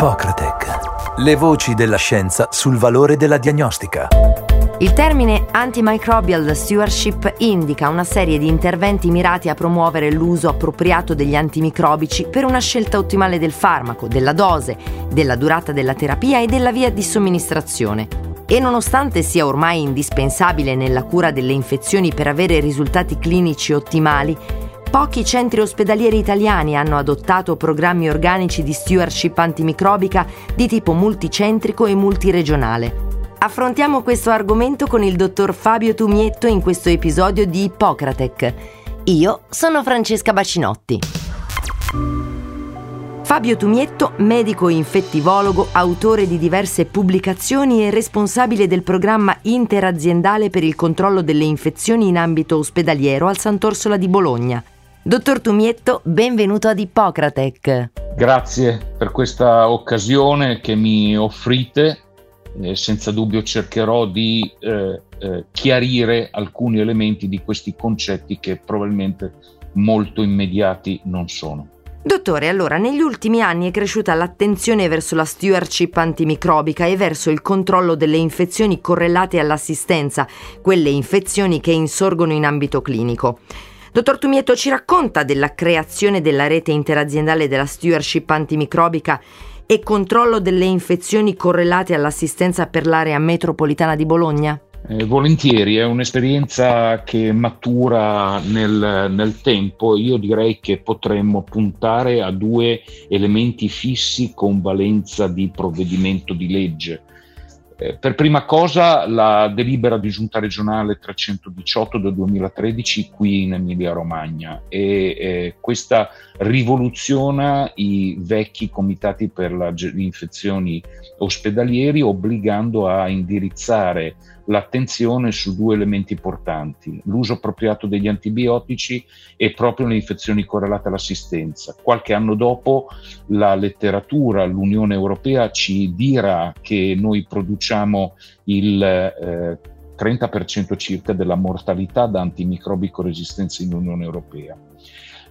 Ippocratec. Le voci della scienza sul valore della diagnostica. Il termine antimicrobial stewardship indica una serie di interventi mirati a promuovere l'uso appropriato degli antimicrobici per una scelta ottimale del farmaco, della dose, della durata della terapia e della via di somministrazione. E nonostante sia ormai indispensabile nella cura delle infezioni per avere risultati clinici ottimali, Pochi centri ospedalieri italiani hanno adottato programmi organici di stewardship antimicrobica di tipo multicentrico e multiregionale. Affrontiamo questo argomento con il dottor Fabio Tumietto in questo episodio di Ippocratec. Io sono Francesca Bacinotti. Fabio Tumietto, medico infettivologo, autore di diverse pubblicazioni e responsabile del programma interaziendale per il controllo delle infezioni in ambito ospedaliero al Sant'Orsola di Bologna. Dottor Tumietto, benvenuto ad Ippocratec. Grazie per questa occasione che mi offrite. Eh, senza dubbio cercherò di eh, eh, chiarire alcuni elementi di questi concetti che probabilmente molto immediati non sono. Dottore, allora, negli ultimi anni è cresciuta l'attenzione verso la stewardship antimicrobica e verso il controllo delle infezioni correlate all'assistenza, quelle infezioni che insorgono in ambito clinico. Dottor Tumietto ci racconta della creazione della rete interaziendale della stewardship antimicrobica e controllo delle infezioni correlate all'assistenza per l'area metropolitana di Bologna? Eh, volentieri, è un'esperienza che matura nel, nel, tempo. Io direi che potremmo puntare a due elementi fissi con valenza di provvedimento di legge. Eh, per prima cosa la delibera di giunta regionale 318 del 2013 qui in Emilia Romagna e eh, questa rivoluziona i vecchi comitati per le infezioni ospedalieri obbligando a indirizzare l'attenzione su due elementi importanti, l'uso appropriato degli antibiotici e proprio le infezioni correlate all'assistenza. Qualche anno dopo la letteratura, l'Unione Europea ci dirà che noi produciamo il eh, 30% circa della mortalità da antimicrobico resistenza in Unione Europea.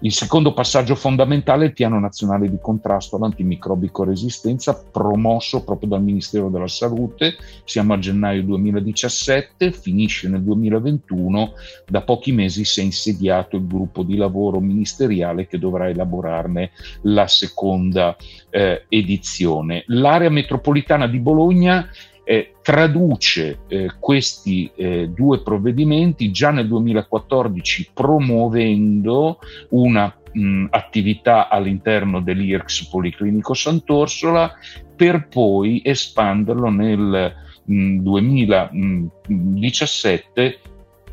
Il secondo passaggio fondamentale è il piano nazionale di contrasto all'antimicrobico resistenza promosso proprio dal Ministero della Salute. Siamo a gennaio 2017, finisce nel 2021, da pochi mesi si è insediato il gruppo di lavoro ministeriale che dovrà elaborarne la seconda eh, edizione. L'area metropolitana di Bologna eh, traduce eh, questi eh, due provvedimenti già nel 2014 promuovendo una mh, attività all'interno dell'IRCS Policlinico Sant'Orsola per poi espanderlo nel mh, 2017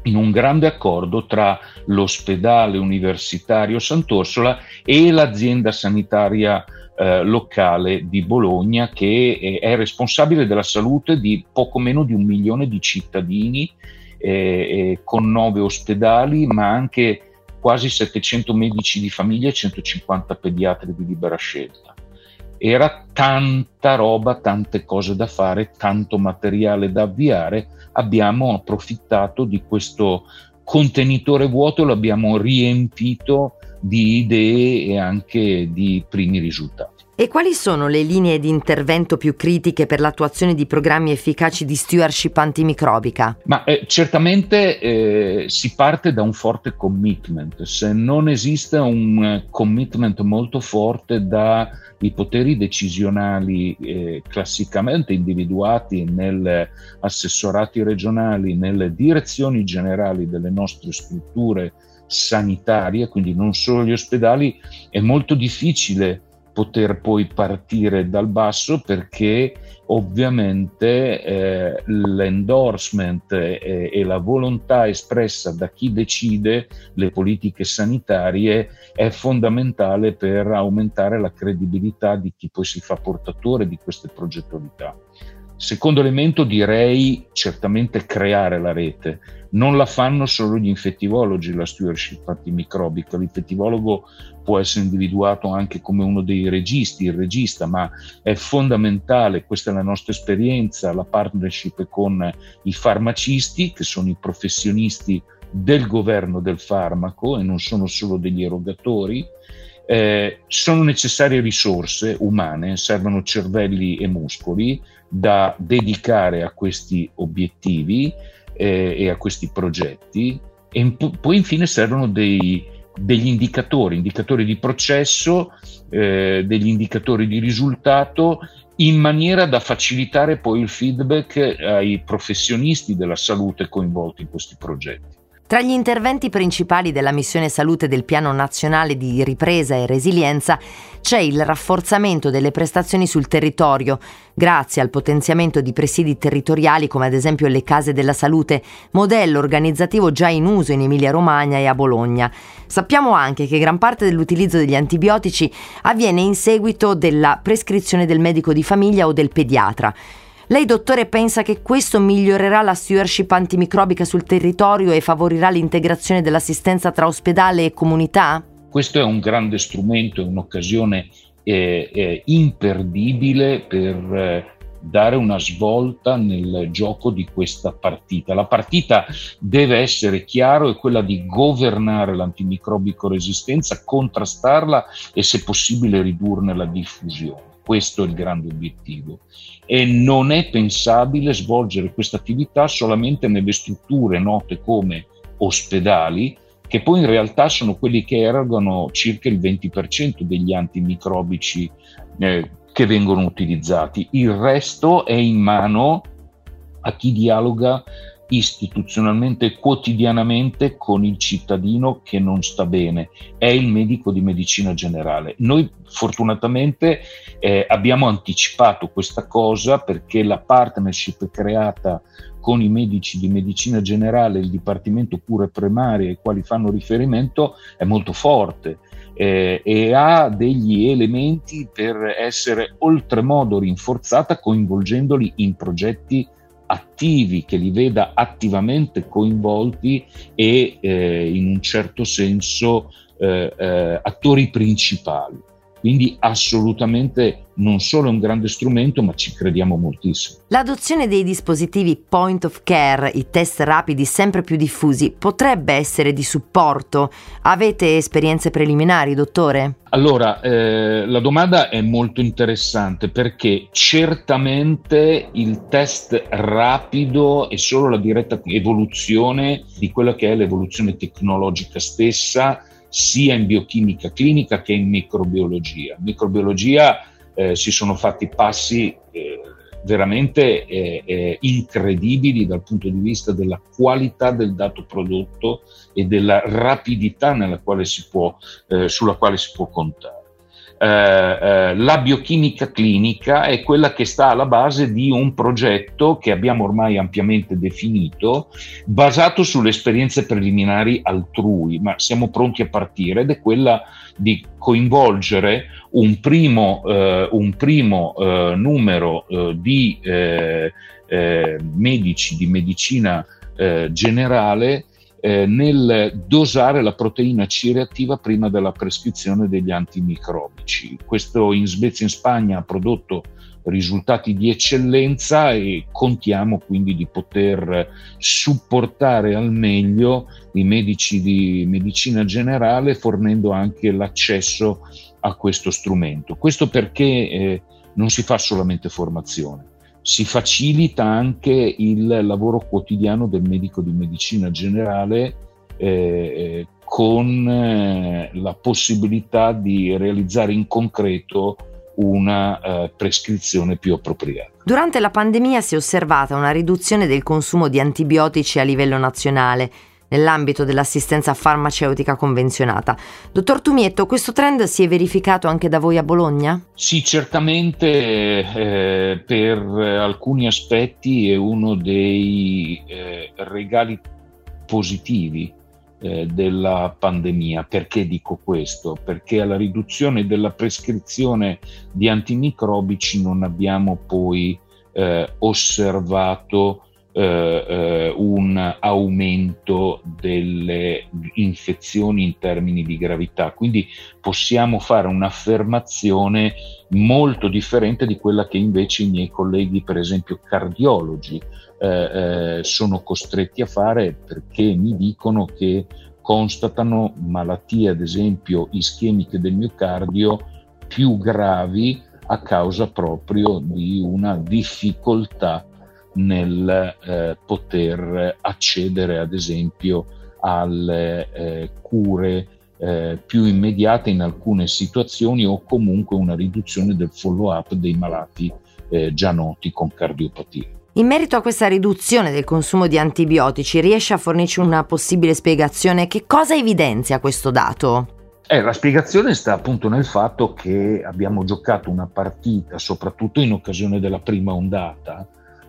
in un grande accordo tra l'ospedale universitario Sant'Orsola e l'azienda sanitaria eh, locale di Bologna che è, è, responsabile della salute di poco meno di un milione di cittadini eh, eh con nove ospedali ma anche quasi 700 medici di famiglia e 150 pediatri di libera scelta. Era tanta roba, tante cose da fare, tanto materiale da avviare, abbiamo approfittato di questo contenitore vuoto, l'abbiamo riempito di idee e anche di primi risultati. E quali sono le linee di intervento più critiche per l'attuazione di programmi efficaci di stewardship antimicrobica? Ma eh, certamente eh, si parte da un forte commitment. Se non esiste un commitment molto forte dai poteri decisionali eh, classicamente individuati negli assessorati regionali, nelle direzioni generali delle nostre strutture sanitarie, quindi non solo gli ospedali, è molto difficile poter poi partire dal basso perché ovviamente eh, l'endorsement e, e, la volontà espressa da chi decide le politiche sanitarie è fondamentale per aumentare la credibilità di chi poi si fa portatore di queste progettualità. Secondo elemento direi certamente creare la rete. Non la fanno solo gli infettivologi la stewardship antimicrobica. L'infettivologo può essere individuato anche come uno dei registi, il regista, ma è fondamentale, questa è la nostra esperienza, la partnership con i farmacisti, che sono i professionisti del governo del farmaco e non sono solo degli erogatori Eh, sono necessarie risorse umane, servono cervelli e muscoli da dedicare a questi obiettivi eh, e a questi progetti e poi infine servono dei, degli indicatori, indicatori di processo, eh, degli indicatori di risultato in maniera da facilitare poi il feedback ai professionisti della salute coinvolti in questi progetti. Tra gli interventi principali della missione salute del Piano Nazionale di Ripresa e Resilienza c'è il rafforzamento delle prestazioni sul territorio, grazie al potenziamento di presidi territoriali come ad esempio le case della salute, modello organizzativo già in uso in Emilia-Romagna e a Bologna. Sappiamo anche che gran parte dell'utilizzo degli antibiotici avviene in seguito della prescrizione del medico di famiglia o del pediatra. Lei, dottore, pensa che questo migliorerà la stewardship antimicrobica sul territorio e favorirà l'integrazione dell'assistenza tra ospedale e comunità? Questo è un grande strumento, è un'occasione eh, eh, imperdibile per eh, dare una svolta nel gioco di questa partita. La partita deve essere chiaro, è quella di governare l'antimicrobico resistenza, contrastarla e se possibile ridurne la diffusione. Questo è il grande obiettivo. E non è pensabile svolgere questa attività solamente nelle strutture note come ospedali, che poi in realtà sono quelli che erogano circa il 20% degli antimicrobici eh, che vengono utilizzati. Il resto è in mano a chi dialoga istituzionalmente quotidianamente con il cittadino che non sta bene, è il medico di medicina generale. Noi fortunatamente eh, abbiamo anticipato questa cosa perché la partnership creata con i medici di medicina generale, il Dipartimento Cure Primarie ai quali fanno riferimento è molto forte. Eh, e ha degli elementi per essere oltremodo rinforzata coinvolgendoli in progetti attivi, che li veda attivamente coinvolti e eh, in un certo senso eh, eh, attori principali. Quindi assolutamente non solo è un grande strumento, ma ci crediamo moltissimo. L'adozione dei dispositivi point of care, i test rapidi sempre più diffusi, potrebbe essere di supporto. Avete esperienze preliminari, dottore? Allora, eh, la domanda è molto interessante perché certamente il test rapido è solo la diretta evoluzione di quella che è l'evoluzione tecnologica stessa sia in biochimica clinica che in microbiologia. In microbiologia eh, si sono fatti passi eh, veramente eh, eh, incredibili dal punto di vista della qualità del dato prodotto e della rapidità quale può, eh, sulla quale si può contare. Eh, eh, la biochimica clinica è quella che sta alla base di un progetto che abbiamo ormai ampiamente definito, basato sulle esperienze preliminari altrui, ma siamo pronti a partire ed è quella di coinvolgere un primo, eh, un primo eh, numero eh, di eh, medici di medicina generale eh, nel dosare la proteina C reattiva prima della prescrizione degli antimicrobici. Questo in Svezia e in Spagna ha prodotto risultati di eccellenza e contiamo quindi di poter supportare al meglio i medici di medicina generale fornendo anche l'accesso a questo strumento. Questo perché eh, non si fa solamente formazione, si facilita anche il lavoro quotidiano del medico di medicina generale eh, eh, con eh, la possibilità di realizzare in concreto una eh, prescrizione più appropriata. Durante la pandemia si è osservata una riduzione del consumo di antibiotici a livello nazionale nell'ambito dell'assistenza farmaceutica convenzionata. Dottor Tumietto, questo trend si è verificato anche da voi a Bologna? Sì, certamente eh, per alcuni aspetti è uno dei eh, regali positivi eh, della pandemia. Perché dico questo? Perché alla riduzione della prescrizione di antimicrobici non abbiamo poi eh, osservato eh, eh, un aumento delle infezioni in termini di gravità. Quindi possiamo fare un'affermazione molto differente di quella che invece i miei colleghi, per esempio cardiologi, eh, eh sono costretti a fare perché mi dicono che constatano malattie, ad esempio ischemiche del miocardio, più gravi a causa proprio di una difficoltà nel eh, poter accedere, ad esempio, alle eh, cure eh, più immediate in alcune situazioni o comunque una riduzione del follow-up dei malati eh, già noti con cardiopatia. In merito a questa riduzione del consumo di antibiotici, riesce a fornirci una possibile spiegazione? Che cosa evidenzia questo dato? Eh, la spiegazione sta appunto nel fatto che abbiamo giocato una partita, soprattutto in occasione della prima ondata,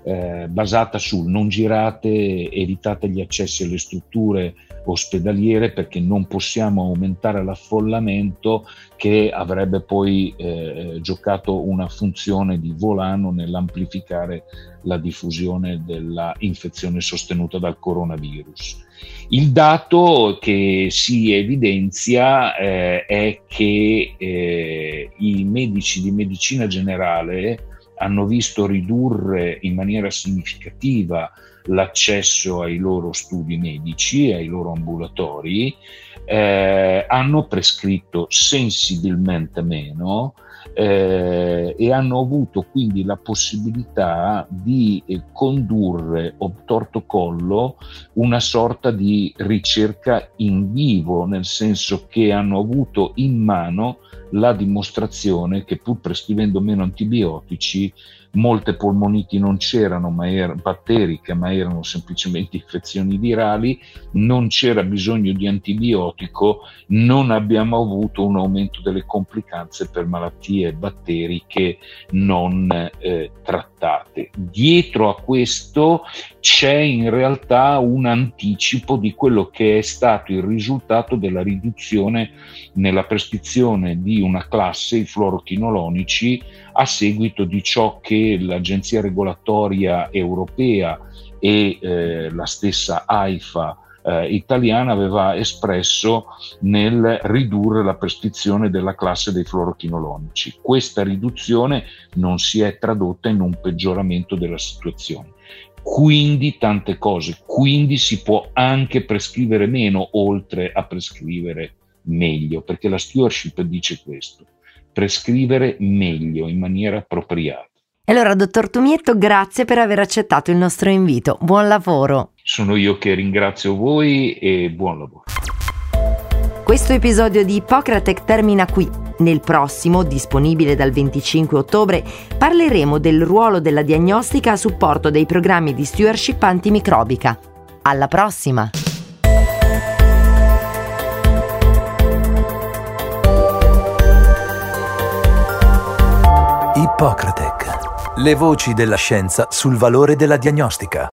eh, basata sul non girate, evitate gli accessi alle strutture ospedaliere perché non possiamo aumentare l'affollamento che avrebbe poi eh, giocato una funzione di volano nell'amplificare la diffusione dell'infezione sostenuta dal coronavirus. Il dato che si evidenzia eh, è che eh, i medici di medicina generale hanno visto ridurre in maniera significativa l'accesso ai loro studi medici, ai loro ambulatori, eh, hanno prescritto sensibilmente meno eh, e hanno avuto quindi la possibilità di eh, condurre obtorto collo una sorta di ricerca in vivo, nel senso che hanno avuto in mano la dimostrazione che pur prescrivendo meno antibiotici molte polmoniti non c'erano ma er- batteriche, ma erano semplicemente infezioni virali, non c'era bisogno di antibiotico, non abbiamo avuto un aumento delle complicanze per malattie batteriche non eh, trattate. Dietro a questo c'è in realtà un anticipo di quello che è stato il risultato della riduzione nella prescrizione di una classe, i fluorochinolonici, a seguito di ciò che l'Agenzia regolatoria europea e eh, la stessa AIFA eh, italiana aveva espresso nel ridurre la prescrizione della classe dei fluorochinolonici. Questa riduzione non si è tradotta in un peggioramento della situazione. Quindi tante cose, quindi si può anche prescrivere meno oltre a prescrivere meglio, perché la stewardship dice questo prescrivere meglio, in maniera appropriata. E allora, dottor Tumietto, grazie per aver accettato il nostro invito. Buon lavoro. Sono io che ringrazio voi e buon lavoro. Questo episodio di Ippocratec termina qui. Nel prossimo, disponibile dal 25 ottobre, parleremo del ruolo della diagnostica a supporto dei programmi di stewardship antimicrobica. Alla prossima! Ippocratec. Le voci della scienza sul valore della diagnostica.